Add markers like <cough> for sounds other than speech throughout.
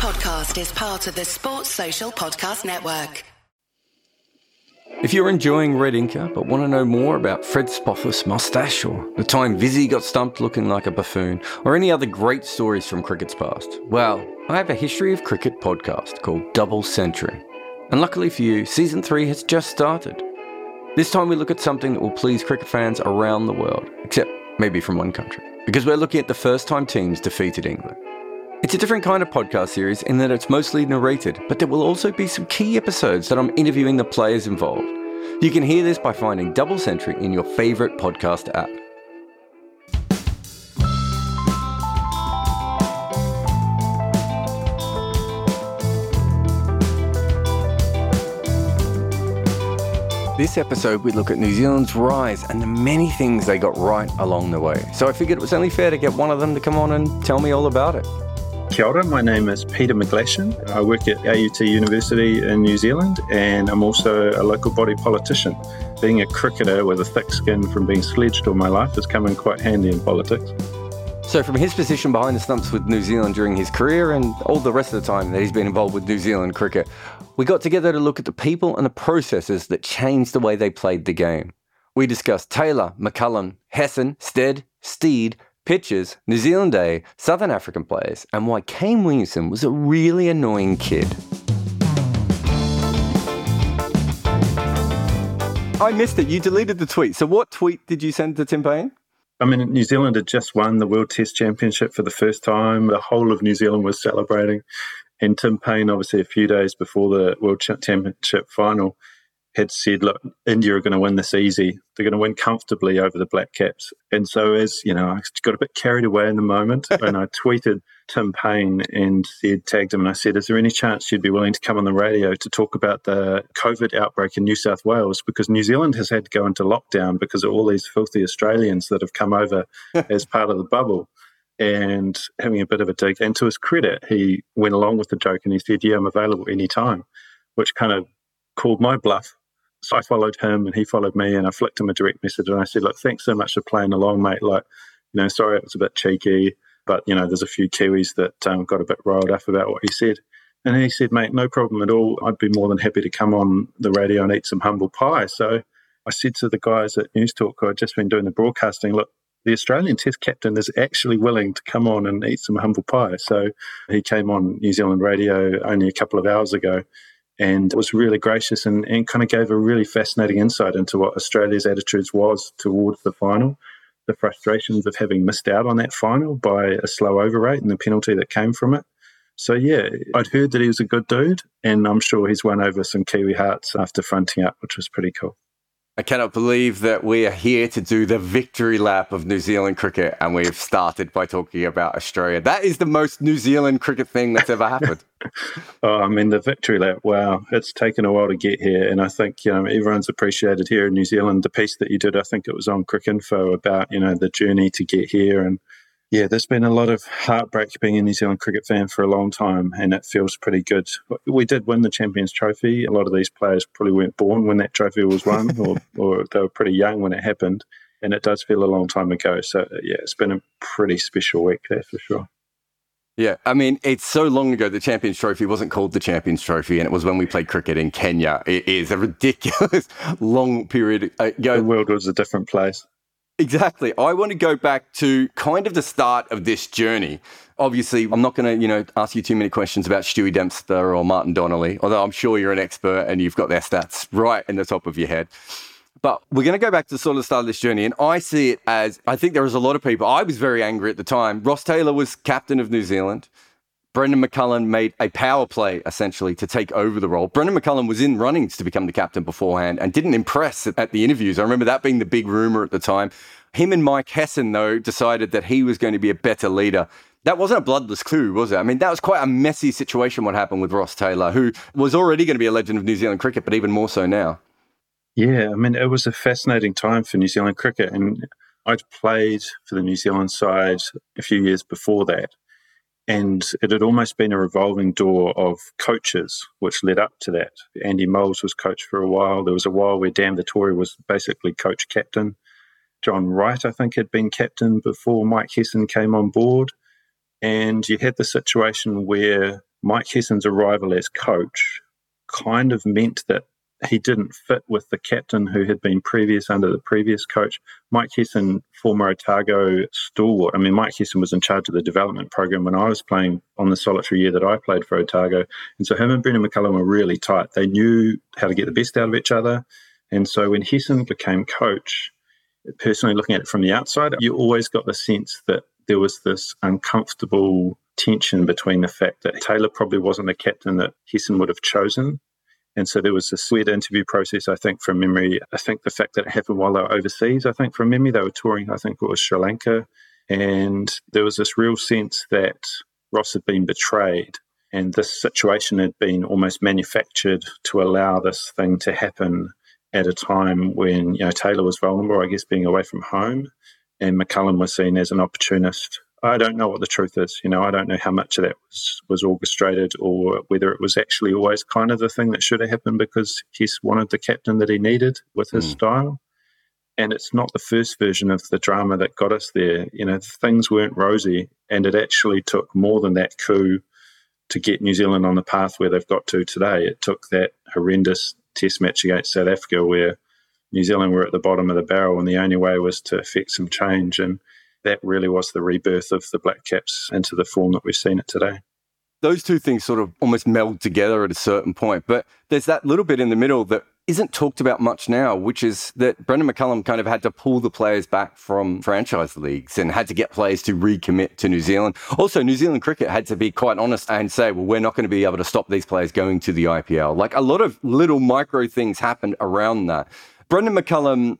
podcast is part of the Sports Social Podcast Network. If you're enjoying Red Inker but want to know more about Fred Spofforth's moustache or the time Vizzy got stumped looking like a buffoon or any other great stories from cricket's past, well, I have a history of cricket podcast called Double Century. And luckily for you, season 3 has just started. This time we look at something that will please cricket fans around the world, except maybe from one country, because we're looking at the first time teams defeated England. It's a different kind of podcast series in that it's mostly narrated, but there will also be some key episodes that I'm interviewing the players involved. You can hear this by finding Double Century in your favourite podcast app. This episode, we look at New Zealand's rise and the many things they got right along the way. So I figured it was only fair to get one of them to come on and tell me all about it. Kia ora, my name is Peter McGlashan. I work at AUT University in New Zealand and I'm also a local body politician. Being a cricketer with a thick skin from being sledged all my life has come in quite handy in politics. So, from his position behind the stumps with New Zealand during his career and all the rest of the time that he's been involved with New Zealand cricket, we got together to look at the people and the processes that changed the way they played the game. We discussed Taylor, McCullum, Hesson, Stead, Steed, pitches, New Zealand Day, Southern African players, and why Kane Williamson was a really annoying kid. I missed it. You deleted the tweet. So, what tweet did you send to Tim Paine? I mean, New Zealand had just won the World Test Championship for the first time. The whole of New Zealand was celebrating. And Tim Paine, obviously, a few days before the World Championship final, had said, look, India are going to win this easy. They're going to win comfortably over the Black Caps. And so, as you know, I got a bit carried away in the moment <laughs> and I tweeted Tim Paine and said, tagged him, and I said, Is there any chance you'd be willing to come on the radio to talk about the COVID outbreak in New South Wales? Because New Zealand has had to go into lockdown because of all these filthy Australians that have come over <laughs> as part of the bubble. And having a bit of a dig. And to his credit, he went along with the joke and he said, Yeah, I'm available anytime, which kind of called my bluff so I followed him and he followed me and I flicked him a direct message and I said, Look, thanks so much for playing along, mate. Like, you know, sorry it was a bit cheeky, but, you know, there's a few Kiwis that um, got a bit riled up about what he said. And he said, Mate, no problem at all. I'd be more than happy to come on the radio and eat some humble pie. So I said to the guys at News Talk who had just been doing the broadcasting, Look, the Australian Test captain is actually willing to come on and eat some humble pie. So he came on New Zealand radio only a couple of hours ago and was really gracious and, and kind of gave a really fascinating insight into what Australia's attitudes was towards the final, the frustrations of having missed out on that final by a slow over rate and the penalty that came from it. So yeah, I'd heard that he was a good dude, and I'm sure he's won over some Kiwi hearts after fronting up, which was pretty cool. I cannot believe that we are here to do the victory lap of New Zealand cricket and we've started by talking about Australia. That is the most New Zealand cricket thing that's ever happened. <laughs> oh, I mean, the victory lap, wow, it's taken a while to get here. And I think, you know, everyone's appreciated here in New Zealand the piece that you did. I think it was on Cricinfo about, you know, the journey to get here and yeah, there's been a lot of heartbreak being a New Zealand cricket fan for a long time, and it feels pretty good. We did win the Champions Trophy. A lot of these players probably weren't born when that trophy was won, <laughs> or, or they were pretty young when it happened, and it does feel a long time ago. So, yeah, it's been a pretty special week, there for sure. Yeah, I mean, it's so long ago the Champions Trophy wasn't called the Champions Trophy, and it was when we played cricket in Kenya. It is a ridiculous <laughs> long period ago. The world was a different place. Exactly. I want to go back to kind of the start of this journey. Obviously, I'm not going to, you know, ask you too many questions about Stewie Dempster or Martin Donnelly, although I'm sure you're an expert and you've got their stats right in the top of your head. But we're going to go back to sort of the start of this journey. And I see it as I think there was a lot of people. I was very angry at the time. Ross Taylor was captain of New Zealand. Brendon McCullum made a power play essentially to take over the role. Brendon McCullum was in runnings to become the captain beforehand and didn't impress at the interviews. I remember that being the big rumor at the time. Him and Mike Hesson, though, decided that he was going to be a better leader. That wasn't a bloodless coup, was it? I mean, that was quite a messy situation what happened with Ross Taylor, who was already going to be a legend of New Zealand cricket, but even more so now. Yeah, I mean, it was a fascinating time for New Zealand cricket. And I'd played for the New Zealand side a few years before that. And it had almost been a revolving door of coaches, which led up to that. Andy Moles was coach for a while. There was a while where Dan Vettori was basically coach captain. John Wright, I think, had been captain before Mike Hesson came on board. And you had the situation where Mike Hesson's arrival as coach kind of meant that he didn't fit with the captain who had been previous under the previous coach. Mike Hesson, former Otago stalwart. I mean, Mike Hesson was in charge of the development program when I was playing on the solitary year that I played for Otago. And so him and Brendon McCullum were really tight. They knew how to get the best out of each other. And so when Hesson became coach, personally looking at it from the outside, you always got the sense that there was this uncomfortable tension between the fact that Taylor probably wasn't the captain that Hesson would have chosen and so there was this weird interview process, I think, from memory. I think the fact that it happened while they were overseas, I think, from memory, they were touring, I think it was Sri Lanka. And there was this real sense that Ross had been betrayed. And this situation had been almost manufactured to allow this thing to happen at a time when, you know, Taylor was vulnerable, I guess, being away from home. And McCullum was seen as an opportunist I don't know what the truth is. You know, I don't know how much of that was, was orchestrated or whether it was actually always kind of the thing that should have happened because he's wanted the captain that he needed with his mm. style. And it's not the first version of the drama that got us there. You know, things weren't rosy, and it actually took more than that coup to get New Zealand on the path where they've got to today. It took that horrendous test match against South Africa where New Zealand were at the bottom of the barrel, and the only way was to effect some change. And that really was the rebirth of the Black Caps into the form that we've seen it today. Those two things sort of almost meld together at a certain point, but there's that little bit in the middle that isn't talked about much now, which is that Brendon McCullum kind of had to pull the players back from franchise leagues and had to get players to recommit to New Zealand. Also, New Zealand cricket had to be quite honest and say, well, we're not going to be able to stop these players going to the IPL. Like a lot of little micro things happened around that. Brendon McCullum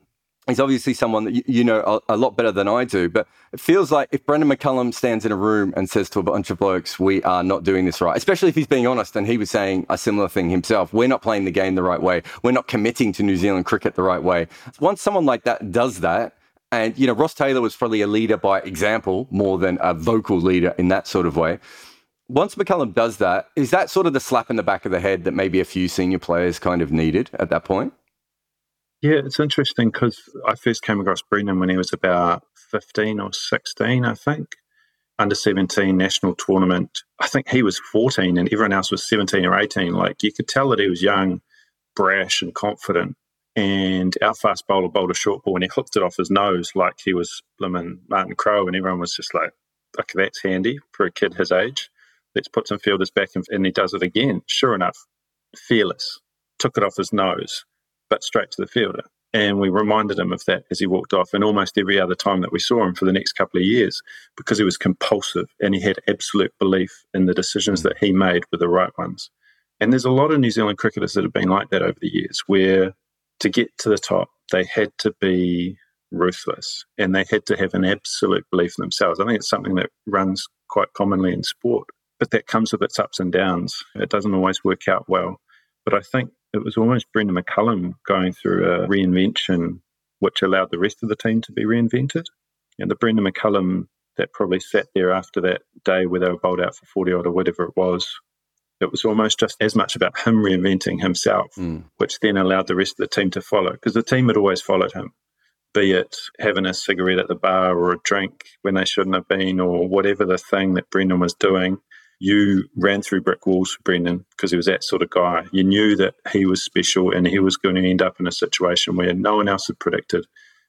he's obviously someone that you, know a, lot better than I do. But it feels like if Brendon McCullum stands in a room and says to a bunch of blokes, "We are not doing this right," especially if he's being honest, and he was saying a similar thing himself. We're not playing the game the right way. We're not committing to New Zealand cricket the right way. Once someone like that does that. And, you know, Ross Taylor was probably a leader by example more than a vocal leader in that sort of way once McCullum does that, is that sort of the slap in the back of the head that maybe a few senior players kind of needed at that point? Yeah, it's interesting because I first came across Brendon when he was about 15 or 16, I think. Under 17 national tournament. I think he was 14 and everyone else was 17 or 18. Like you could tell that he was young, brash, and confident. And our fast bowler bowled a short ball and he hooked it off his nose like he was Blimmin Martin Crowe. And everyone was just like, okay, that's handy for a kid his age. Let's put some fielders back. And he does it again. Sure enough, fearless. Took it off his nose but straight to the fielder. And we reminded him of that as he walked off, and almost every other time that we saw him for the next couple of years, because he was compulsive and he had absolute belief in the decisions that he made were the right ones. And there's a lot of New Zealand cricketers that have been like that over the years, where to get to the top, they had to be ruthless and they had to have an absolute belief in themselves. I think it's something that runs quite commonly in sport, but that comes with its ups and downs. It doesn't always work out well. But I think it was almost Brendon McCullum going through a reinvention which allowed the rest of the team to be reinvented. And the Brendon McCullum that probably sat there after that day where they were bowled out for 40 odd or whatever it was, it was almost just as much about him reinventing himself, mm. which then allowed the rest of the team to follow because the team had always followed him, be it having a cigarette at the bar or a drink when they shouldn't have been or whatever the thing that Brendon was doing you ran through brick walls for Brendon because he was that sort of guy. You knew that he was special and he was going to end up in a situation where no one else had predicted.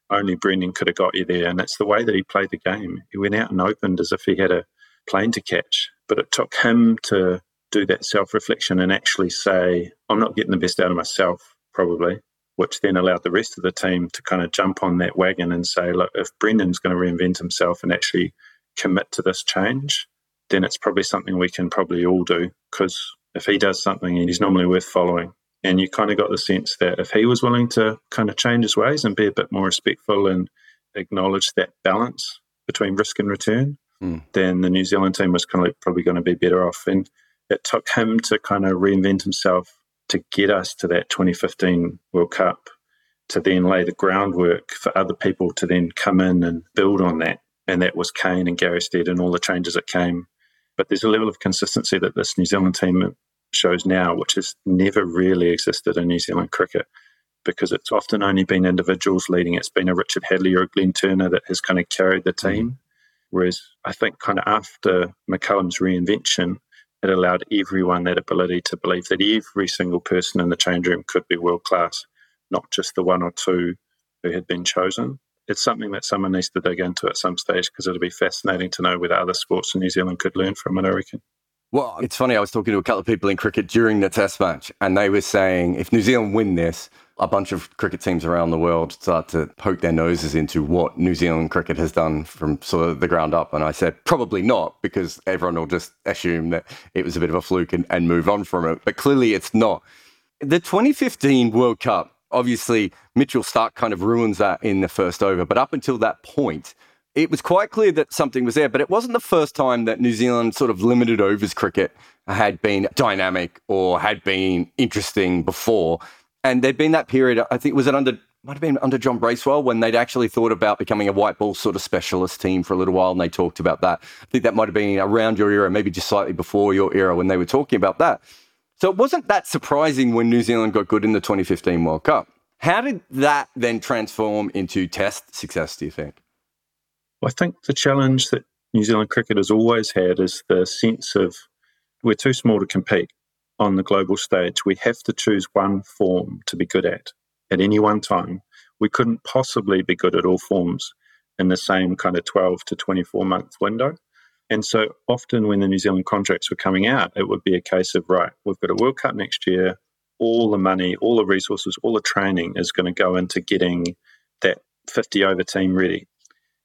Only Brendon could have got you there. And that's the way that he played the game. He went out and opened as if he had a plane to catch. But it took him to do that self reflection and actually say, I'm not getting the best out of myself, probably, which then allowed the rest of the team to kind of jump on that wagon and say, look, if Brendon's going to reinvent himself and actually commit to this change, then it's probably something we can probably all do because if he does something and he's normally worth following. And you kind of got the sense that if he was willing to kind of change his ways and be a bit more respectful and acknowledge that balance between risk and return, mm. then the New Zealand team was kind of probably going to be better off. And it took him to kind of reinvent himself to get us to that 2015 World Cup, to then lay the groundwork for other people to then come in and build on that. And that was Kane and Gary Stead and all the changes that came but there's a level of consistency that this New Zealand team shows now, which has never really existed in New Zealand cricket because it's often only been individuals leading. It's been a Richard Hadlee or a Glenn Turner that has kind of carried the team. Mm-hmm. Whereas I think kind of after McCullum's reinvention, it allowed everyone that ability to believe that every single person in the change room could be world class, not just the one or two who had been chosen. It's something that someone needs to dig into at some stage because it'll be fascinating to know whether other sports in New Zealand could learn from it, I reckon. Well, it's funny. I was talking to a couple of people in cricket during the test match, and they were saying if New Zealand win this, a bunch of cricket teams around the world start to poke their noses into what New Zealand cricket has done from sort of the ground up. And I said, probably not, because everyone will just assume that it was a bit of a fluke and, and move on from it. But clearly it's not. The 2015 World Cup, obviously, Mitchell Starc kind of ruins that in the first over. But up until that point, it was quite clear that something was there, but it wasn't the first time that New Zealand sort of limited overs cricket had been dynamic or had been interesting before. And there'd been that period, I think, was it under, might have been under John Bracewell, when they'd actually thought about becoming a white ball sort of specialist team for a little while, and they talked about that. I think that might have been around your era, maybe just slightly before your era when they were talking about that. So it wasn't that surprising when New Zealand got good in the 2015 World Cup. How did that then transform into test success, do you think? I think the challenge that New Zealand cricket has always had is the sense of we're too small to compete on the global stage. We have to choose one form to be good at at any one time. We couldn't possibly be good at all forms in the same kind of 12 to 24 month window. And so often when the New Zealand contracts were coming out, it would be a case of, right, we've got a World Cup next year. All the money, all the resources, all the training is going to go into getting that 50 over team ready.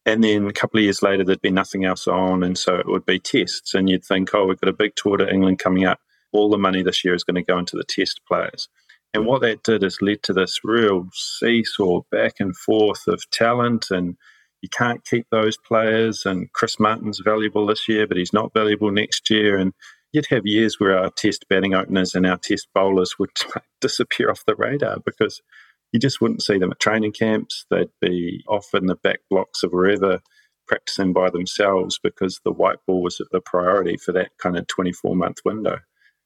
And then a couple of years later, there'd be nothing else on. And so it would be tests. And you'd think, oh, we've got a big tour to England coming up. All the money this year is going to go into the test players. And what that did is led to this real seesaw back and forth of talent. And you can't keep those players. And Chris Martin's valuable this year, but he's not valuable next year. And you'd have years where our test batting openers and our test bowlers would <laughs> disappear off the radar because you just wouldn't see them at training camps. They'd be off in the back blocks of wherever practicing by themselves because the white ball was the priority for that kind of 24 month window.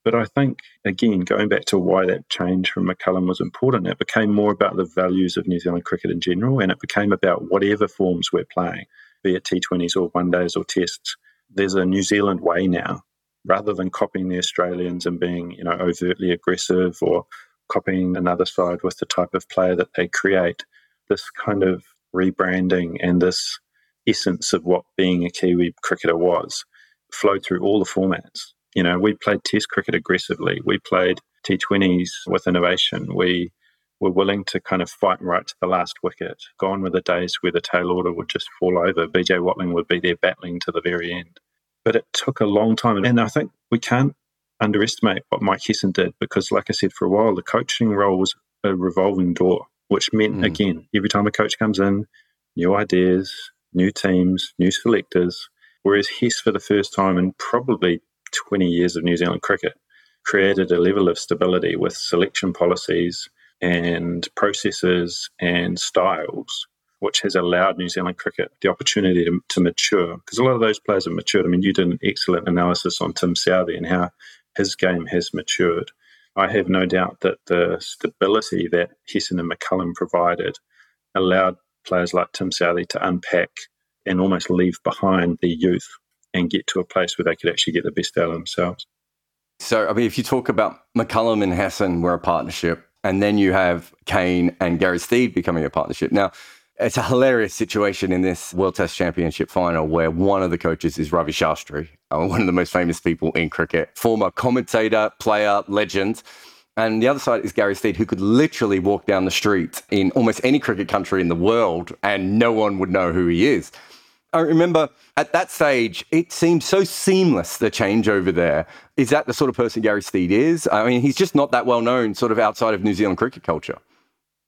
But I think, again, going back to why that change from McCullum was important, it became more about the values of New Zealand cricket in general, and it became about whatever forms we're playing, be it T20s or one days or tests. There's a New Zealand way now, rather than copying the Australians and being, you know, overtly aggressive or copying another side with the type of player that they create. This kind of rebranding and this essence of what being a Kiwi cricketer was flowed through all the formats. You know, we played Test cricket aggressively. We played T20s with innovation. We were willing to kind of fight right to the last wicket. Gone were the days where the tail order would just fall over. BJ Watling would be there battling to the very end. But it took a long time. And I think we can't underestimate what Mike Hesson did because, like I said, for a while, the coaching role was a revolving door, which meant, mm. again, every time a coach comes in, new ideas, new teams, new selectors. Whereas Hess, for the first time in probably 20 years of New Zealand cricket, created a level of stability with selection policies and processes and styles, which has allowed New Zealand cricket the opportunity to, to mature. Because a lot of those players have matured. I mean, you did an excellent analysis on Tim Southee and how his game has matured. I have no doubt that the stability that Hesson and McCullum provided allowed players like Tim Southee to unpack and almost leave behind the youth and get to a place where they could actually get the best out of themselves. So, I mean, if you talk about McCullum and Hesson were a partnership, and then you have Kane and Gary Steed becoming a partnership. Now, it's a hilarious situation in this World Test Championship final where one of the coaches is Ravi Shastri, uh, one of the most famous people in cricket, former commentator, player, legend. And the other side is Gary Steed, who could literally walk down the street in almost any cricket country in the world and no one would know who he is. I remember at that stage, it seemed so seamless, the change over there. Is that the sort of person Gary Steed is? I mean, he's just not that well known sort of outside of New Zealand cricket culture.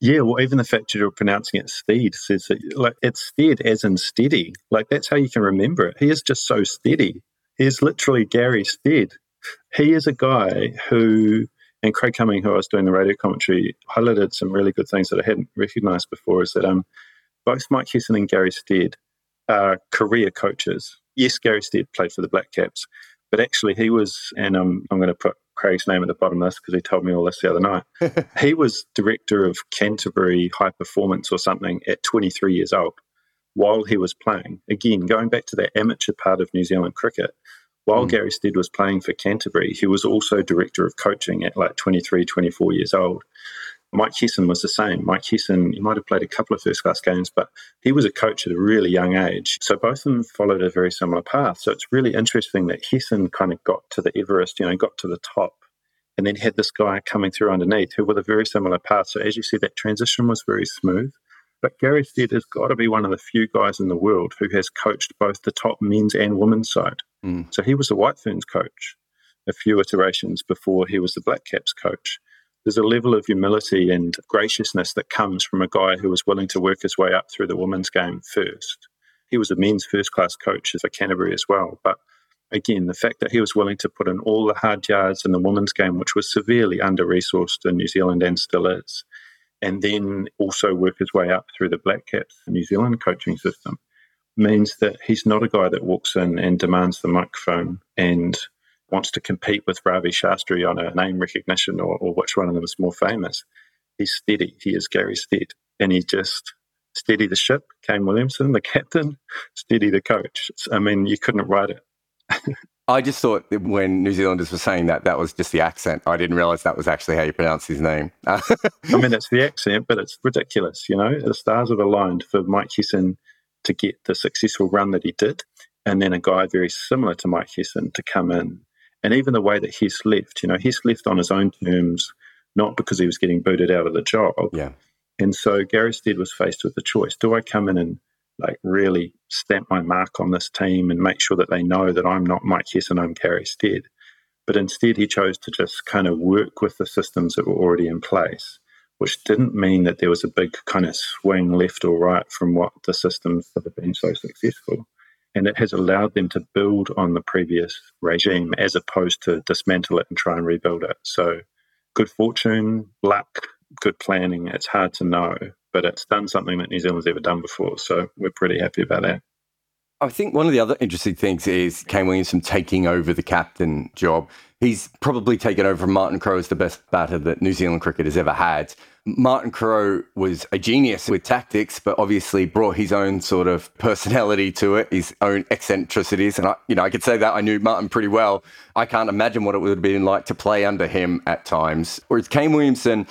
Yeah, well, even the fact that you're pronouncing it steed says that, like, it's stead as in steady. Like, that's how you can remember it. He is just so steady. He is literally Gary Stead. He is a guy who, and Craig Cumming, who I was doing the radio commentary, highlighted some really good things that I hadn't recognized before is that um, both Mike Hesson and Gary Stead are career coaches. Yes, Gary Stead played for the Black Caps, but actually he was, and um, I'm going to put Craig's name at the bottom of this because he told me all this the other night. <laughs> he was director of Canterbury High Performance or something at 23 years old while he was playing. Again, going back to that amateur part of New Zealand cricket, While mm. Gary Stead was playing for Canterbury, he was also director of coaching at like 23, 24 years old. Mike Hesson was the same. Mike Hesson, he might have played a couple of first class games, but he was a coach at a really young age. So both of them followed a very similar path. So it's really interesting that Hesson kind of got to the Everest, you know, got to the top, and then had this guy coming through underneath who with a very similar path. So as you see, that transition was very smooth. But Gary Stead has got to be one of the few guys in the world who has coached both the top men's and women's side. Mm. So he was the White Ferns coach a few iterations before he was the Black Caps coach there's a level of humility and graciousness that comes from a guy who was willing to work his way up through the women's game first. He was a men's first class coach for Canterbury as well. But again, the fact that he was willing to put in all the hard yards in the women's game, which was severely under resourced in New Zealand and still is, and then also work his way up through the Black Caps New Zealand coaching system, means that he's not a guy that walks in and demands the microphone and wants to compete with Ravi Shastri on a name recognition or, or which one of them is more famous. He's steady. He is Gary Stead. And he just steady the ship, Kane Williamson, the <laughs> captain, steady the coach. I mean, you couldn't write it. I just thought when New Zealanders were saying that, that was just the accent. I didn't realize that was actually how you pronounce his name. <laughs> I mean, it's the accent, but it's ridiculous. You know, the stars have aligned for Mike Hesson to get the successful run that he did, and then a guy very similar to Mike Hesson to come in and even the way that he's left, you know, he's left on his own terms, not because he was getting booted out of the job. Yeah. And so Gary Stead was faced with the choice: Do I come in and like really stamp my mark on this team and make sure that they know that I'm not Mike and I'm Gary Stead? But instead, he chose to just kind of work with the systems that were already in place, which didn't mean that there was a big kind of swing left or right from what the systems that have been so successful and it has allowed them to build on the previous regime as opposed to dismantle it and try and rebuild it. So, good fortune, luck, good planning. It's hard to know, but it's done something that New Zealand's ever done before. So, we're pretty happy about that. I think one of the other interesting things is Kane Williamson taking over the captain job. He's probably taken over from Martin Crowe as the best batter that New Zealand cricket has ever had. Martin Crowe was a genius with tactics, but obviously brought his own sort of personality to it, his own eccentricities. And I, you know, I could say that I knew Martin pretty well. I can't imagine what it would have been like to play under him at times. Whereas Kane Williamson,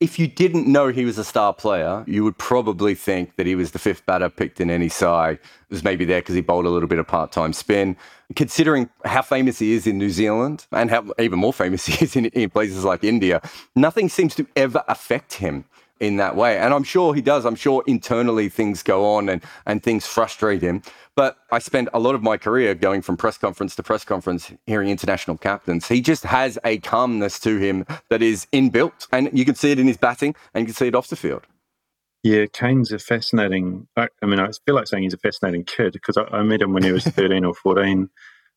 if you didn't know he was a star player, you would probably think that he was the fifth batter picked in any side. It was maybe there because he bowled a little bit of part time spin. Considering how famous he is in New Zealand and how even more famous <laughs> he is in, in places like India, nothing seems to ever affect him in that way. And I'm sure he does. I'm sure internally things go on and, and things frustrate him. But I spent a lot of my career going from press conference to press conference, hearing international captains. He just has a calmness to him that is inbuilt. And you can see it in his batting and you can see it off the field. Yeah, Kane's a fascinating. I, mean, I feel like saying he's a fascinating kid because I, I met him when he was <laughs> 13 or 14.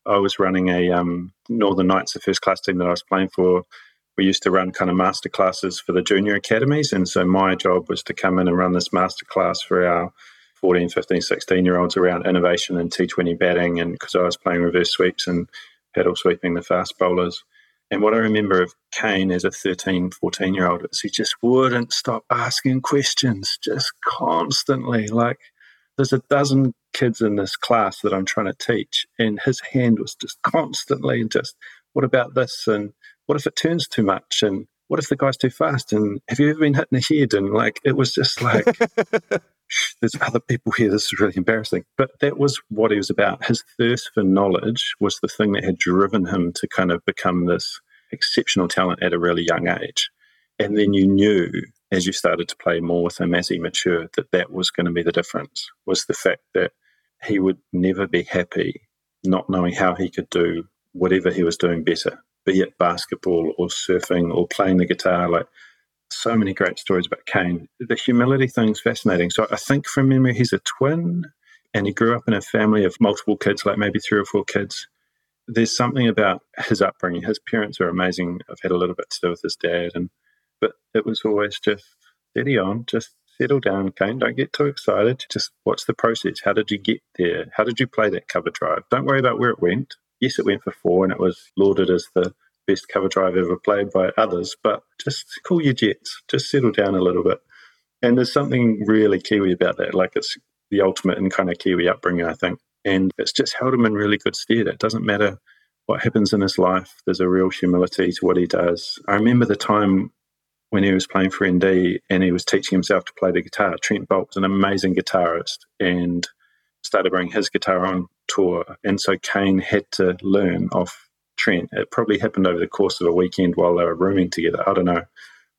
I was running a um, Northern Knights, the first class team that I was playing for. We used to run kind of master classes for the junior academies. And so my job was to come in and run this master class for our 14, 15, 16 year olds around innovation and T20 batting. And because I was playing reverse sweeps and paddle sweeping the fast bowlers. And what I remember of Kane as a 13, 14 year old is he just wouldn't stop asking questions, just constantly. Like, there's a dozen kids in this class that I'm trying to teach, and his hand was just constantly just, what about this? And what if it turns too much? And what if the guy's too fast? And have you ever been hit in the head? And like, it was just like, <laughs> there's other people here. This is really embarrassing. But that was what he was about. His thirst for knowledge was the thing that had driven him to kind of become this exceptional talent at a really young age. And then you knew as you started to play more with him as he matured that that was going to be the difference was the fact that he would never be happy not knowing how he could do whatever he was doing better, be it basketball or surfing or playing the guitar. Like so many great stories about Kane. The humility thing's fascinating. So I think from memory, he's a twin and he grew up in a family of multiple kids, like maybe three or four kids. There's something about his upbringing. His parents are amazing. I've had a little bit to do with his dad, and but it was always just steady on, just settle down, Kane. Don't get too excited. Just watch the process. How did you get there? How did you play that cover drive? Don't worry about where it went. Yes, it went for four, and it was lauded as the best cover drive ever played by others, but just cool your jets, just settle down a little bit. And there's something really Kiwi about that. Like it's the ultimate in kind of Kiwi upbringing, I think. And it's just held him in really good stead. It doesn't matter what happens in his life, there's a real humility to what he does. I remember the time when he was playing for ND and he was teaching himself to play the guitar. Trent Boult was an amazing guitarist and started bringing his guitar on tour. And so Kane had to learn off Trent. It probably happened over the course of a weekend while they were rooming together. I don't know.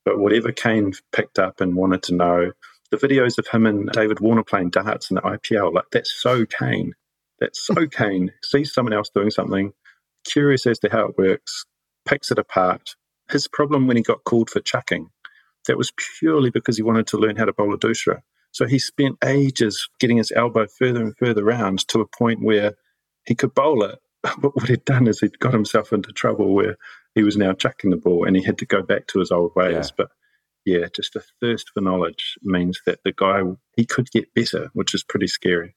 But whatever Kane picked up and wanted to know, the videos of him and David Warner playing darts in the IPL, like that's so Kane. That's so <laughs> Kane. Sees someone else doing something, curious as to how it works, picks it apart. His problem when he got called for chucking, that was purely because he wanted to learn how to bowl a doosra. So he spent ages getting his elbow further and further round to a point where he could bowl it. <laughs> But what he'd done is he'd got himself into trouble where he was now chucking the ball and he had to go back to his old ways. Yeah. But yeah, just a thirst for knowledge means that the guy, he could get better, which is pretty scary.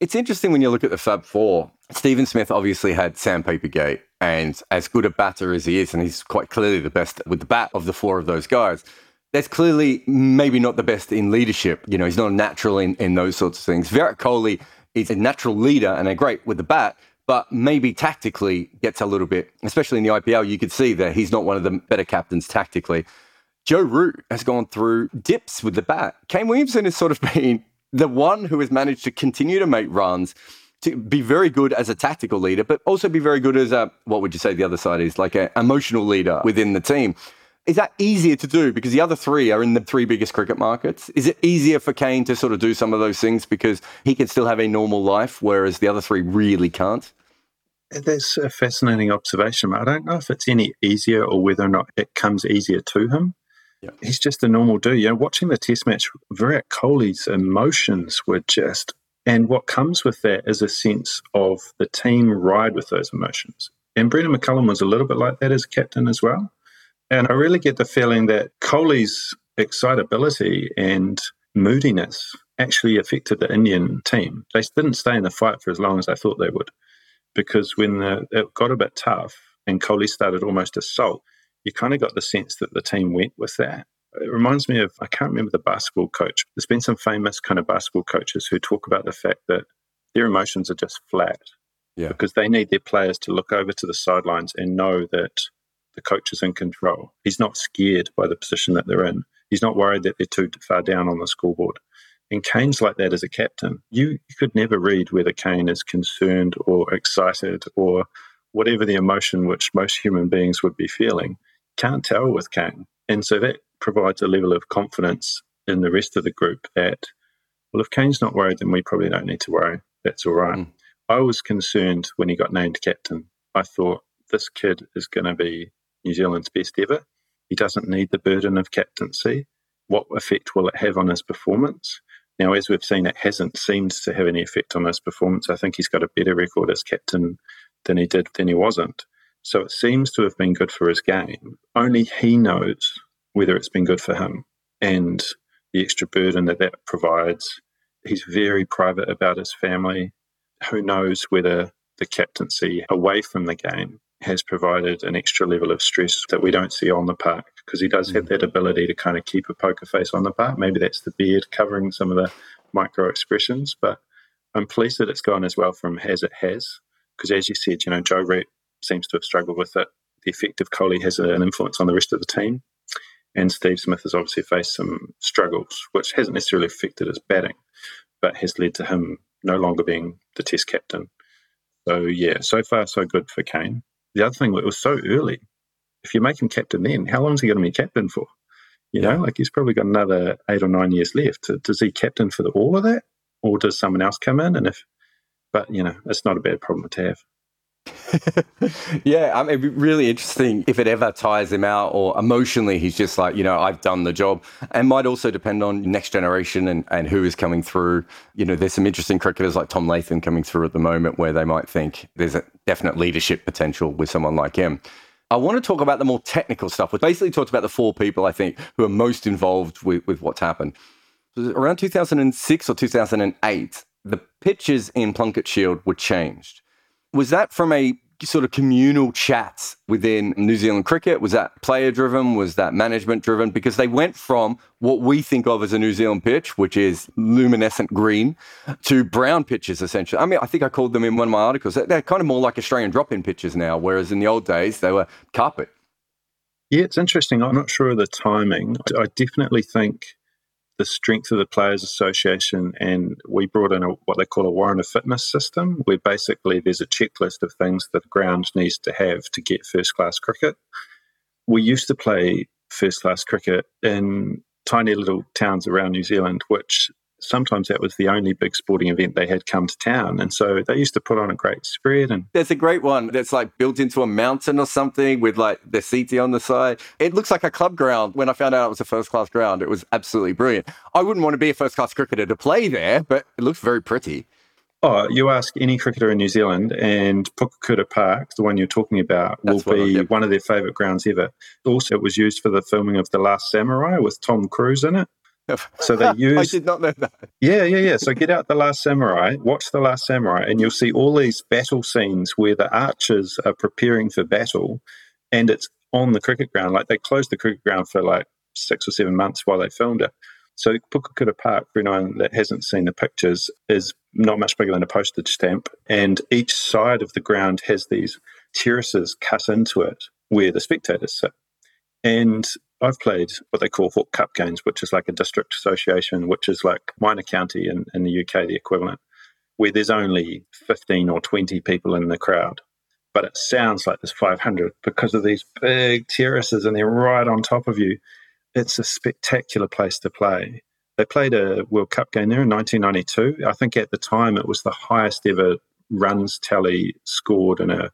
It's interesting when you look at the Fab Four. Steven Smith obviously had Sandpaper Gate, and as good a batter as he is, and he's quite clearly the best with the bat of the four of those guys. That's clearly maybe not the best in leadership. You know, he's not a natural in, in those sorts of things. Virat Kohli is a natural leader and a great with the bat, but maybe tactically gets a little bit, especially in the IPL, you could see that he's not one of the better captains tactically. Joe Root has gone through dips with the bat. Kane Williamson has sort of <laughs> been the one who has managed to continue to make runs, to be very good as a tactical leader, but also be very good as a, what would you say the other side is, like an emotional leader within the team. Is that easier to do because the other three are in the three biggest cricket markets? Is it easier for Kane to sort of do some of those things because he can still have a normal life, whereas the other three really can't? That's a fascinating observation. I don't know if it's any easier or whether or not it comes easier to him. Yeah. He's just a normal dude. You know, watching the test match, Virat Kohli's emotions were just, and what comes with that is a sense of the team ride with those emotions. And Brendon McCullum was a little bit like that as a captain as well. And I really get the feeling that Kohli's excitability and moodiness actually affected the Indian team. They didn't stay in the fight for as long as I thought they would, because when the, it got a bit tough and Kohli started almost sulk, you kind of got the sense that the team went with that. It reminds me of, I can't remember the basketball coach. There's been some famous kind of basketball coaches who talk about the fact that their emotions are just flat yeah. because they need their players to look over to the sidelines and know that the coach is in control. He's not scared by the position that they're in. He's not worried that they're too far down on the scoreboard. And Kane's like that as a captain. You, you could never read whether Kane is concerned or excited or whatever the emotion which most human beings would be feeling can't tell with Kane. And so that provides a level of confidence in the rest of the group that, well, if Kane's not worried, then we probably don't need to worry. That's all right. Mm. I was concerned when he got named captain. I thought this kid is going to be New Zealand's best ever. He doesn't need the burden of captaincy. What effect will it have on his performance? Now, as we've seen, it hasn't seemed to have any effect on his performance. I think he's got a better record as captain than he did than he wasn't. So it seems to have been good for his game. Only he knows whether it's been good for him and the extra burden that that provides. He's very private about his family. Who knows whether the captaincy away from the game has provided an extra level of stress that we don't see on the park because he does have mm. that ability to kind of keep a poker face on the park. Maybe that's the beard covering some of the micro expressions, but I'm pleased that it's gone as well from as it has. Because as you said, you know, Joe Root seems to have struggled with it. The effect of Kohli has an influence on the rest of the team. And Steve Smith has obviously faced some struggles, which hasn't necessarily affected his batting, but has led to him no longer being the test captain. So, yeah, so far, so good for Kane. The other thing, it was so early. If you make him captain then, how long is he going to be captain for? You yeah. know, like he's probably got another eight or nine years left. Does he captain for the, all of that? Or does someone else come in? And if, but, you know, it's not a bad problem to have. Yeah, I mean, it'd be really interesting if it ever tires him out or emotionally he's just like, you know, I've done the job. And might also depend on next generation and, and who is coming through. You know, there's some interesting cricketers like Tom Latham coming through at the moment where they might think there's a definite leadership potential with someone like him. I want to talk about the more technical stuff. We basically talked about the four people I think who are most involved with, with what's happened. Around 2006 or 2008, the pitches in Plunket Shield were changed was that from a sort of communal chats within New Zealand cricket? Was that player driven? Was that management driven? Because they went from what we think of as a New Zealand pitch, which is luminescent green, to brown pitches essentially. I mean, I think I called them in one of my articles. They're kind of more like Australian drop in pitches now, whereas in the old days they were carpet. Yeah, it's interesting. I'm not sure of the timing. I definitely think the strength of the Players Association, and we brought in a, what they call a warrant of fitness system, where basically there's a checklist of things that the ground needs to have to get first class cricket. We used to play first class cricket in tiny little towns around New Zealand, which sometimes that was the only big sporting event they had come to town. And so they used to put on a great spread. And there's a great one that's like built into a mountain or something with like the seating on the side. It looks like a club ground. When I found out it was a first class ground, it was absolutely brilliant. I wouldn't want to be a first class cricketer to play there, but it looks very pretty. Oh, you ask any cricketer in New Zealand, and Pukekura Park, the one you're talking about, will be one of their favourite grounds ever. Also, it was used for the filming of The Last Samurai with Tom Cruise in it. <laughs> So they <laughs> use. I did not know that. Yeah, yeah, yeah. So get out the Last Samurai, watch the Last Samurai, and you'll see all these battle scenes where the archers are preparing for battle, and it's on the cricket ground. Like they closed the cricket ground for like six or seven months while they filmed it. So Pukekura Park, for anyone that hasn't seen the pictures, is not much bigger than a postage stamp, and each side of the ground has these terraces cut into it where the spectators sit. And I've played what they call Hawke Cup games, which is like a district association, which is like minor county in, in the UK, the equivalent, where there's only 15 or 20 people in the crowd. But it sounds like there's 500 because of these big terraces and they're right on top of you. It's a spectacular place to play. They played a World Cup game there in 1992. I think at the time it was the highest ever runs tally scored in a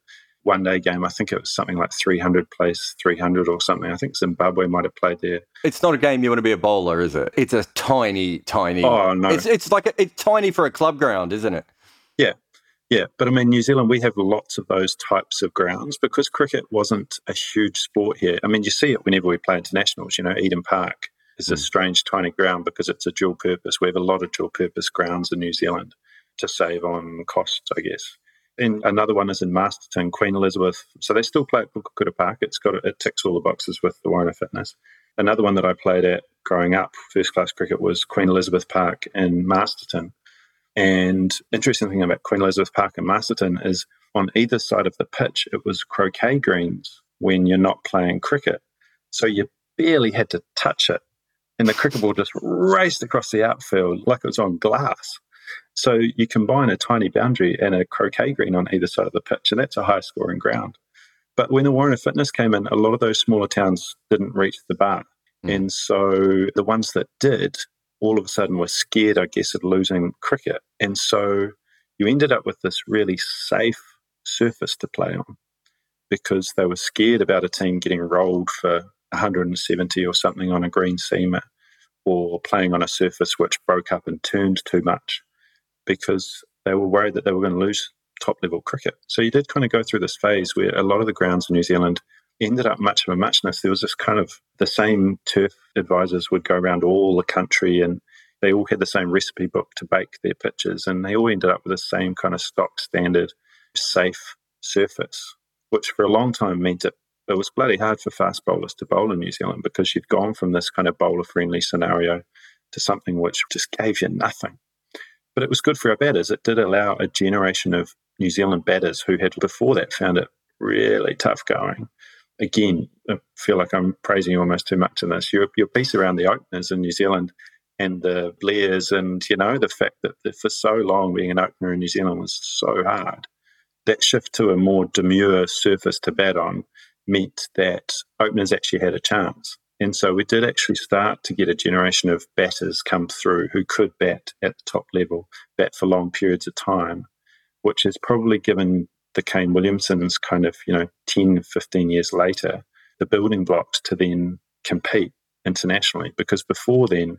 one day game. I think it was something like 300 place 300 or something. I think Zimbabwe might have played there. It's not a game you want to be a bowler, is it? It's a tiny, tiny. Oh no! It's it's like a, it's tiny for a club ground, isn't it? Yeah, yeah. But I mean, New Zealand, we have lots of those types of grounds because cricket wasn't a huge sport here. I mean, you see it whenever we play internationals. You know, Eden Park is mm. a strange tiny ground because it's a dual purpose. We have a lot of dual purpose grounds in New Zealand to save on costs, I guess. And another one is in Masterton, Queen Elizabeth. So they still play at Pukekura Park. It's got it ticks all the boxes with the Warrant of Fitness. Another one that I played at growing up, first class cricket, was Queen Elizabeth Park in Masterton. And interesting thing about Queen Elizabeth Park in Masterton is on either side of the pitch, it was croquet greens when you're not playing cricket. So you barely had to touch it. And the cricket ball just raced across the outfield like it was on glass. So you combine a tiny boundary and a croquet green on either side of the pitch, and that's a high scoring ground. But when the Warrant of Fitness came in, a lot of those smaller towns didn't reach the bar. Mm. And so the ones that did, all of a sudden were scared, I guess, of losing cricket. And so you ended up with this really safe surface to play on because they were scared about a team getting rolled for 170 or something on a green seamer or playing on a surface which broke up and turned too much because they were worried that they were going to lose top level cricket. So you did kind of go through this phase where a lot of the grounds in New Zealand ended up much of a muchness. There was this kind of the same turf advisors would go around all the country and they all had the same recipe book to bake their pitches and they all ended up with the same kind of stock standard safe surface, which for a long time meant that it was bloody hard for fast bowlers to bowl in New Zealand because you'd gone from this kind of bowler friendly scenario to something which just gave you nothing. But it was good for our batters. It did allow a generation of New Zealand batters who had before that found it really tough going. Again, I feel like I'm praising you almost too much in this. Your, your piece around the openers in New Zealand and the Blairs, and you know the fact that for so long being an opener in New Zealand was so hard. That shift to a more demure surface to bat on meant that openers actually had a chance. And so we did actually start to get a generation of batters come through who could bat at the top level, bat for long periods of time, which has probably given the Kane Williamsons kind of, you know, 10, 15 years later, the building blocks to then compete internationally. Because before then,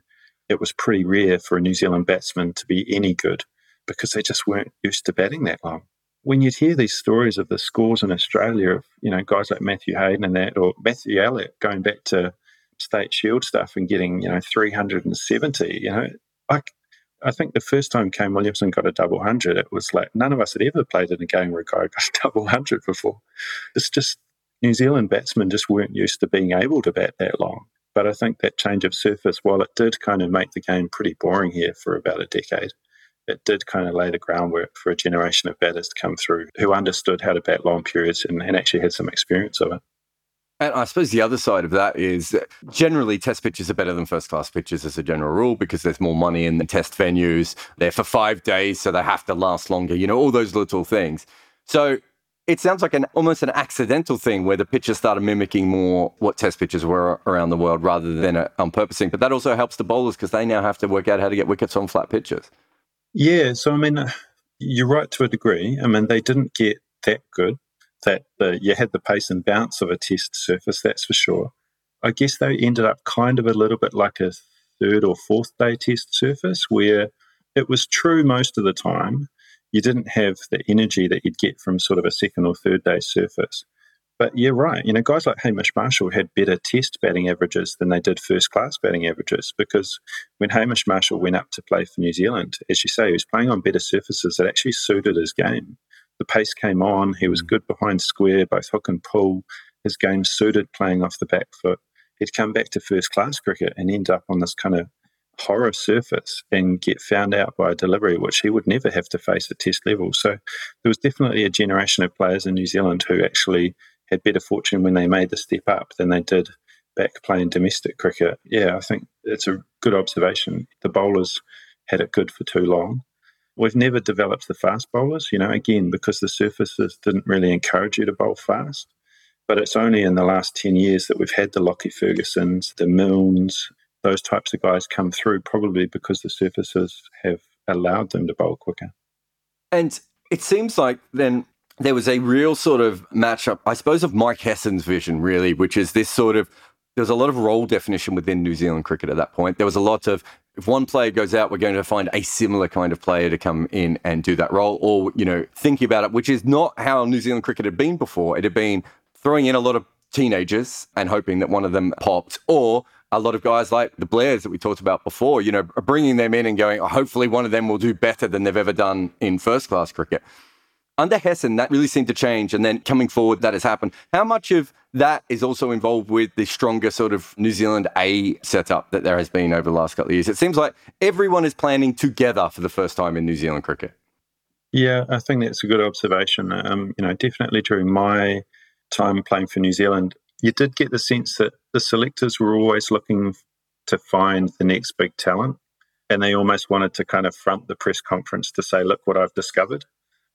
it was pretty rare for a New Zealand batsman to be any good because they just weren't used to batting that long. When you'd hear these stories of the scores in Australia of, you know, guys like Matthew Hayden and that, or Matthew Elliott going back to state shield stuff and getting you know 370 you know like I think the first time Kane Williamson got a double hundred, it was like none of us had ever played in a game where a guy <laughs> got a double hundred before. It's just New Zealand batsmen just weren't used to being able to bat that long. But I think that change of surface, while it did kind of make the game pretty boring here for about a decade, it did kind of lay the groundwork for a generation of batters to come through who understood how to bat long periods and, and actually had some experience of it. And I suppose the other side of that is generally test pitches are better than first class pitches as a general rule because there's more money in the test venues. They're for five days, so they have to last longer, you know, all those little things. So it sounds like an almost an accidental thing where the pitches started mimicking more what test pitches were around the world rather than on purposing. But that also helps the bowlers because they now have to work out how to get wickets on flat pitches. Yeah, so I mean, uh, you're right to a degree. I mean, they didn't get that good. That the, you had the pace and bounce of a test surface, that's for sure. I guess they ended up kind of a little bit like a third or fourth day test surface where it was true most of the time. You didn't have the energy that you'd get from sort of a second or third day surface. But you're right. You know, guys like Hamish Marshall had better test batting averages than they did first class batting averages because when Hamish Marshall went up to play for New Zealand, as you say, he was playing on better surfaces that actually suited his game. The pace came on. He was mm. good behind square, both hook and pull. His game suited playing off the back foot. He'd come back to first class cricket and end up on this kind of horror surface and get found out by a delivery which he would never have to face at test level. So there was definitely a generation of players in New Zealand who actually had better fortune when they made the step up than they did back playing domestic cricket. Yeah, I think it's a good observation. The bowlers had it good for too long. We've never developed the fast bowlers, you know, again, because the surfaces didn't really encourage you to bowl fast. But it's only in the last 10 years that we've had the Lockie Fergusons, the Milnes, those types of guys come through, probably because the surfaces have allowed them to bowl quicker. And it seems like then there was a real sort of matchup, I suppose, of Mike Hesson's vision, really, which is this sort of there was a lot of role definition within New Zealand cricket at that point. There was a lot of if one player goes out, we're going to find a similar kind of player to come in and do that role, or you know, thinking about it, which is not how New Zealand cricket had been before. It had been throwing in a lot of teenagers and hoping that one of them popped, or a lot of guys like the Blairs that we talked about before, you know, bringing them in and going, oh, hopefully one of them will do better than they've ever done in first class cricket. Under Hesson, that really seemed to change. And then coming forward, that has happened. How much of that is also involved with the stronger sort of New Zealand A setup that there has been over the last couple of years? It seems like everyone is planning together for the first time in New Zealand cricket. Yeah, I think that's a good observation. Um, you know, definitely during my time playing for New Zealand, you did get the sense that the selectors were always looking to find the next big talent. And they almost wanted to kind of front the press conference to say, look what I've discovered.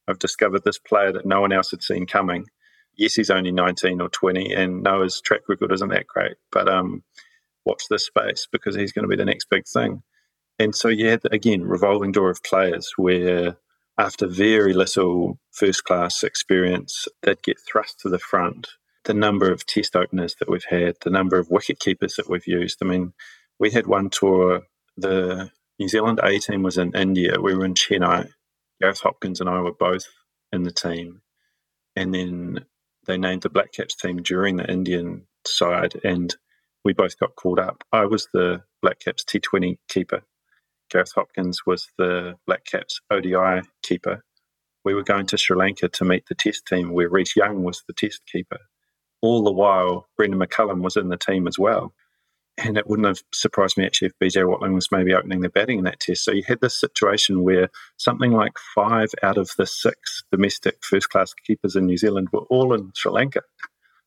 I've discovered this player that no one else had seen coming. Yes, he's only 19 or 20, and no, his track record isn't that great. But um, watch this space because he's going to be the next big thing. And so you had, again, revolving door of players where after very little first class experience, they'd get thrust to the front. The number of test openers that we've had, the number of wicket keepers that we've used. I mean, we had one tour, the New Zealand A team was in India. We were in Chennai Gareth Hopkins and I were both in the team. And then they named the Black Caps team during the Indian side, and we both got called up. I was the Black Caps T20 keeper. Gareth Hopkins was the Black Caps ODI keeper. We were going to Sri Lanka to meet the test team where Reece Young was the test keeper. All the while, Brendon McCullum was in the team as well and it wouldn't have surprised me actually if BJ Watling was maybe opening the batting in that test. So you had this situation where something like five out of the six domestic first class keepers in New Zealand were all in Sri Lanka.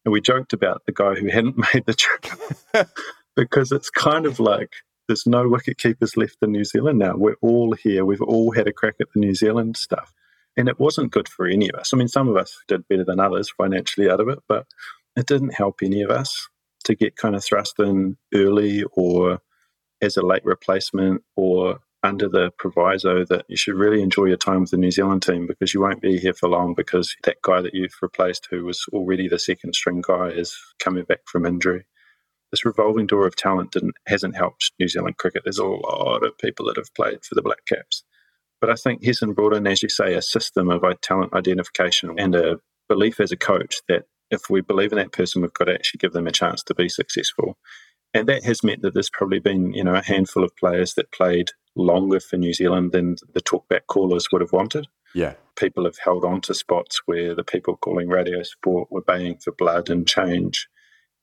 And we joked about the guy who hadn't <laughs> made the trip <laughs> because it's kind of like there's no wicket keepers left in New Zealand now. We're all here. We've all had a crack at the New Zealand stuff. And it wasn't good for any of us. I mean, some of us did better than others financially out of it, but it didn't help any of us to get kind of thrust in early or as a late replacement or under the proviso that you should really enjoy your time with the New Zealand team because you won't be here for long because that guy that you've replaced who was already the second string guy is coming back from injury. This revolving door of talent hasn't helped New Zealand cricket. There's a lot of people that have played for the Black Caps. But I think Hesson brought in, as you say, a system of talent identification and a belief as a coach that if we believe in that person, we've got to actually give them a chance to be successful. And that has meant that there's probably been, you know, a handful of players that played longer for New Zealand than the talkback callers would have wanted. Yeah. People have held on to spots where the people calling radio sport were baying for blood and change.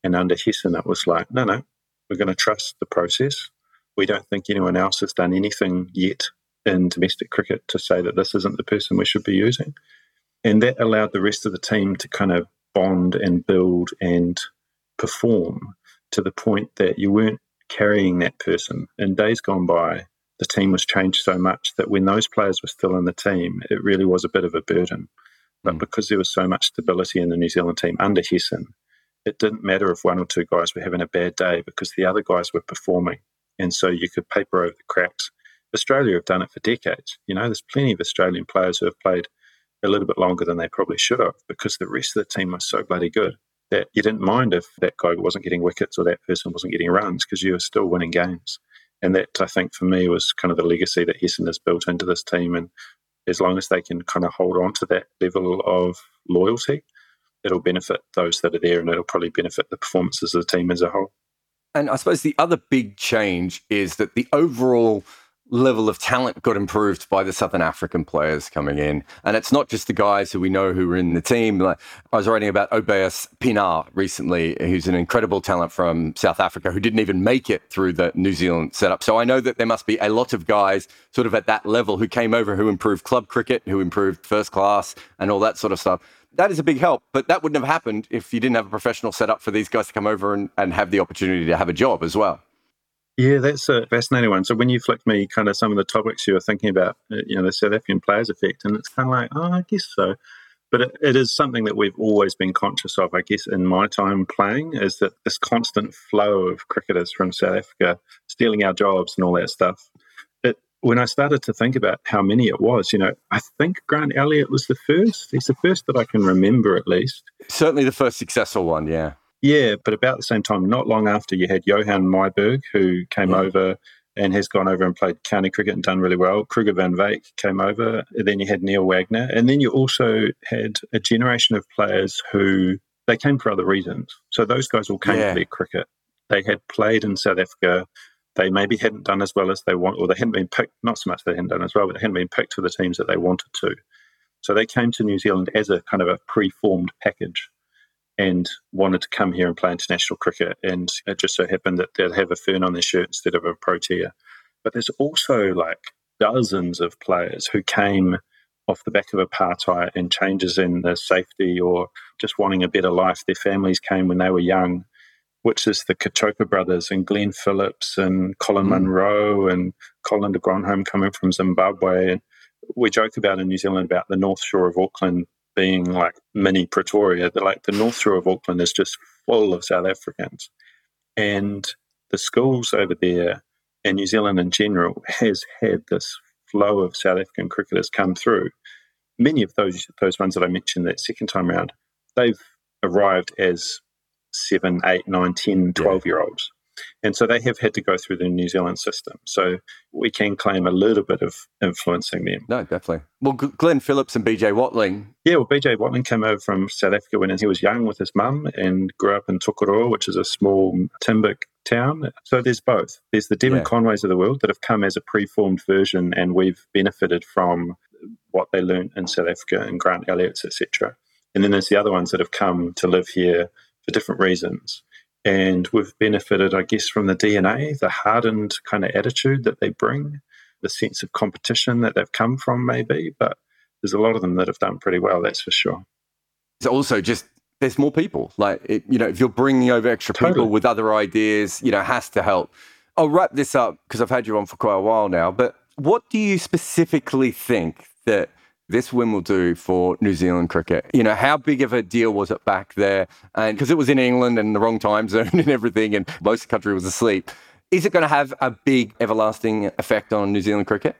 And under Hesson, it was like, no, no, we're going to trust the process. We don't think anyone else has done anything yet in domestic cricket to say that this isn't the person we should be using. And that allowed the rest of the team to kind of bond and build and perform to the point that you weren't carrying that person. In days gone by, the team was changed so much that when those players were still in the team, it really was a bit of a burden. But mm. because there was so much stability in the New Zealand team under Hesson, it didn't matter if one or two guys were having a bad day because the other guys were performing. And so you could paper over the cracks. Australia have done it for decades. You know, there's plenty of Australian players who have played a little bit longer than they probably should have because the rest of the team was so bloody good that you didn't mind if that guy wasn't getting wickets or that person wasn't getting runs because you were still winning games. And that, I think, for me, was kind of the legacy that Hesson has built into this team. And as long as they can kind of hold on to that level of loyalty, it'll benefit those that are there and it'll probably benefit the performances of the team as a whole. And I suppose the other big change is that the overall level of talent got improved by the Southern African players coming in. And it's not just the guys who we know who were in the team. Like I was writing about Obus Pienaar recently, who's an incredible talent from South Africa who didn't even make it through the New Zealand setup. So I know that there must be a lot of guys sort of at that level who came over who improved club cricket, who improved first class and all that sort of stuff. That is a big help, but that wouldn't have happened if you didn't have a professional setup for these guys to come over and, and have the opportunity to have a job as well. Yeah, that's a fascinating one. So when you flicked me kind of some of the topics you were thinking about, uh, you know, the South African players effect, and it's kind of like, oh, I guess so. But it, it is something that we've always been conscious of, I guess, in my time playing, is that this constant flow of cricketers from South Africa stealing our jobs and all that stuff. It, when I started to think about how many it was, you know, I think Grant Elliott was the first. He's the first that I can remember, at least. Certainly the first successful one, yeah. Yeah, but about the same time, not long after, you had Johan Myburgh, who came yeah. over and has gone over and played county cricket and done really well. Kruger van Wyk came over. And then you had Neil Wagner. And then you also had a generation of players who they came for other reasons. So those guys all came yeah. for their cricket. They had played in South Africa. They maybe hadn't done as well as they want, or they hadn't been picked, not so much they hadn't done as well, but they hadn't been picked for the teams that they wanted to. So they came to New Zealand as a kind of a pre-formed package and wanted to come here and play international cricket. And it just so happened that they'd have a fern on their shirt instead of a protea. But there's also like dozens of players who came off the back of apartheid and changes in the safety or just wanting a better life. Their families came when they were young, which is the Cachopa brothers and Glenn Phillips and Colin mm. Munro and Colin de Grandhomme coming from Zimbabwe. And we joke about in New Zealand about the North Shore of Auckland being like mini Pretoria. The, like the North Shore of Auckland is just full of South Africans, and the schools over there and New Zealand in general has had this flow of South African cricketers come through. Many of those those ones that I mentioned that second time round, they've arrived as seven, eight, nine, 10, 12 yeah. year olds. And so they have had to go through the New Zealand system. So we can claim a little bit of influencing them. No, definitely. Well, Glenn Phillips and BJ Watling. Yeah, well, BJ Watling came over from South Africa when he was young with his mum and grew up in Tokoroa, which is a small timber town. So there's both. There's the Devon yeah. Conways of the world that have come as a preformed version, and we've benefited from what they learned in South Africa and Grant Elliott's, etc. And then there's the other ones that have come to live here for different reasons. And we've benefited, I guess, from the DNA, the hardened kind of attitude that they bring, the sense of competition that they've come from, maybe. But there's a lot of them that have done pretty well, that's for sure. It's also just there's more people. Like, it, you know, if you're bringing over extra totally. people with other ideas, you know, has to help. I'll wrap this up because I've had you on for quite a while now. But what do you specifically think that this win will do for New Zealand cricket. You know, how big of a deal was it back there? And because it was in England and the wrong time <laughs> zone and everything, and most of the country was asleep. Is it going to have a big, everlasting effect on New Zealand cricket?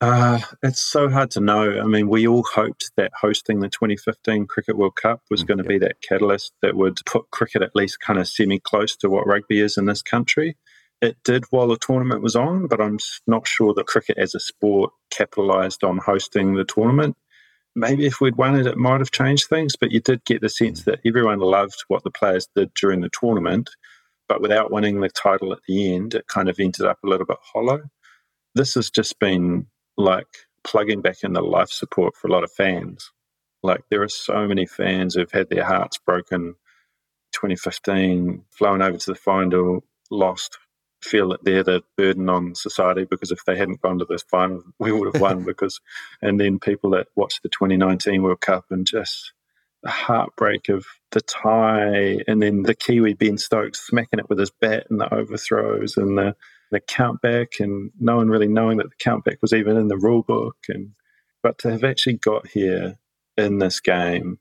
Uh, it's so hard to know. I mean, we all hoped that hosting the 2015 Cricket World Cup was mm, going to be that catalyst that would put cricket at least kind of semi close to what rugby is in this country. It did while the tournament was on, but I'm not sure that cricket as a sport capitalised on hosting the tournament. Maybe if we'd won it, it might have changed things, but you did get the sense that everyone loved what the players did during the tournament, but without winning the title at the end, it kind of ended up a little bit hollow. this has just been like plugging back in the life support for a lot of fans. Like there are so many fans who've had their hearts broken 2015, flown over to the final, lost, feel that they're the burden on society because if they hadn't gone to this final, <laughs> we would have won. <laughs> because, and then people that watched the 2019 World Cup and just the heartbreak of the tie, and then the Kiwi Ben Stokes smacking it with his bat and the overthrows and the the countback, and no one really knowing that the countback was even in the rule book, and but to have actually got here in this game,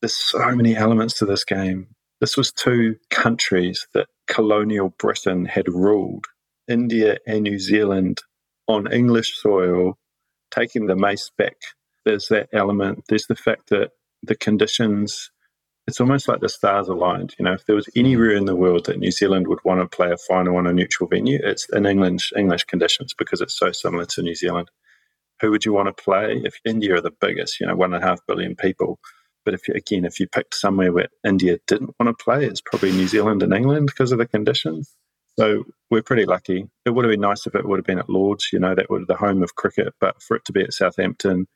there's so many elements to this game. This was two countries that colonial Britain had ruled, India and New Zealand, on English soil, taking the mace back. There's that element. There's the fact that the conditions it's almost like the stars aligned. You know, if there was anywhere in the world that New Zealand would want to play a final on a neutral venue, it's in English English conditions because it's so similar to New Zealand. Who would you want to play? If India are the biggest, you know, one and a half billion people. But if you, again, if you picked somewhere where India didn't want to play, it's probably New Zealand and England because of the conditions. So we're pretty lucky. It would have been nice if it would have been at Lords, you know, that would the home of cricket. But for it to be at Southampton,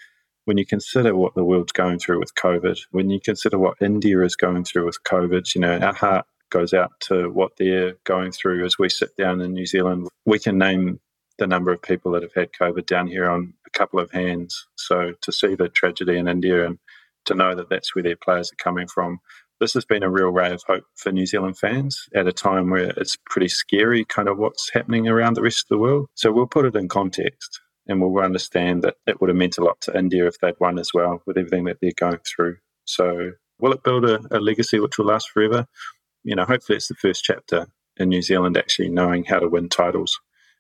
when you consider what the world's going through with COVID, when you consider what India is going through with COVID, you know, our heart goes out to what they're going through as we sit down in New Zealand. We can name the number of people that have had COVID down here on a couple of hands. So to see the tragedy in India and to know that that's where their players are coming from, this has been a real ray of hope for New Zealand fans at a time where it's pretty scary, kind of what's happening around the rest of the world. So we'll put it in context and we'll understand that it would have meant a lot to India if they'd won as well with everything that they're going through. So, will it build a, a legacy which will last forever? You know, hopefully it's the first chapter in New Zealand actually knowing how to win titles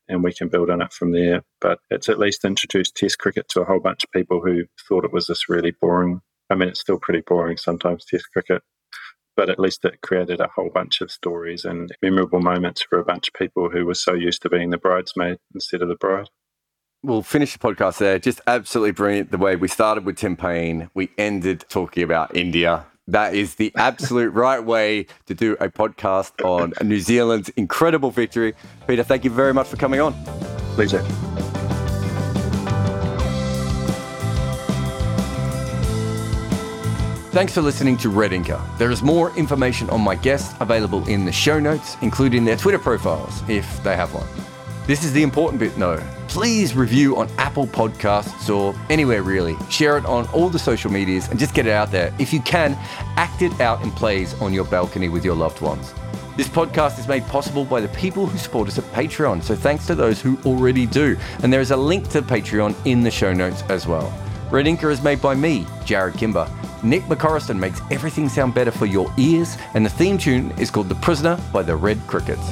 and we can build on it from there. But it's at least introduced Test cricket to a whole bunch of people who thought it was this really boring. I mean, it's still pretty boring sometimes, Test cricket, but at least it created a whole bunch of stories and memorable moments for a bunch of people who were so used to being the bridesmaid instead of the bride we'll finish the podcast there. Just absolutely brilliant the way we started with Tim Paine, we ended talking about India. That is the absolute <laughs> right way to do a podcast on New Zealand's incredible victory. Peter, thank you very much for coming on. Pleasure. Thanks for listening to Red Inker. There is more information on my guests available in the show notes, including their Twitter profiles, if they have one. This is the important bit, though. Please review on Apple Podcasts or anywhere really. Share it on all the social medias and just get it out there. If you can, act it out in plays on your balcony with your loved ones. This podcast is made possible by the people who support us at Patreon, so thanks to those who already do. And there is a link to Patreon in the show notes as well. Red Inker is made by me, Jarrod Kimber. Nick McCorriston makes everything sound better for your ears, and the theme tune is called The Prisoner by the Red Crickets.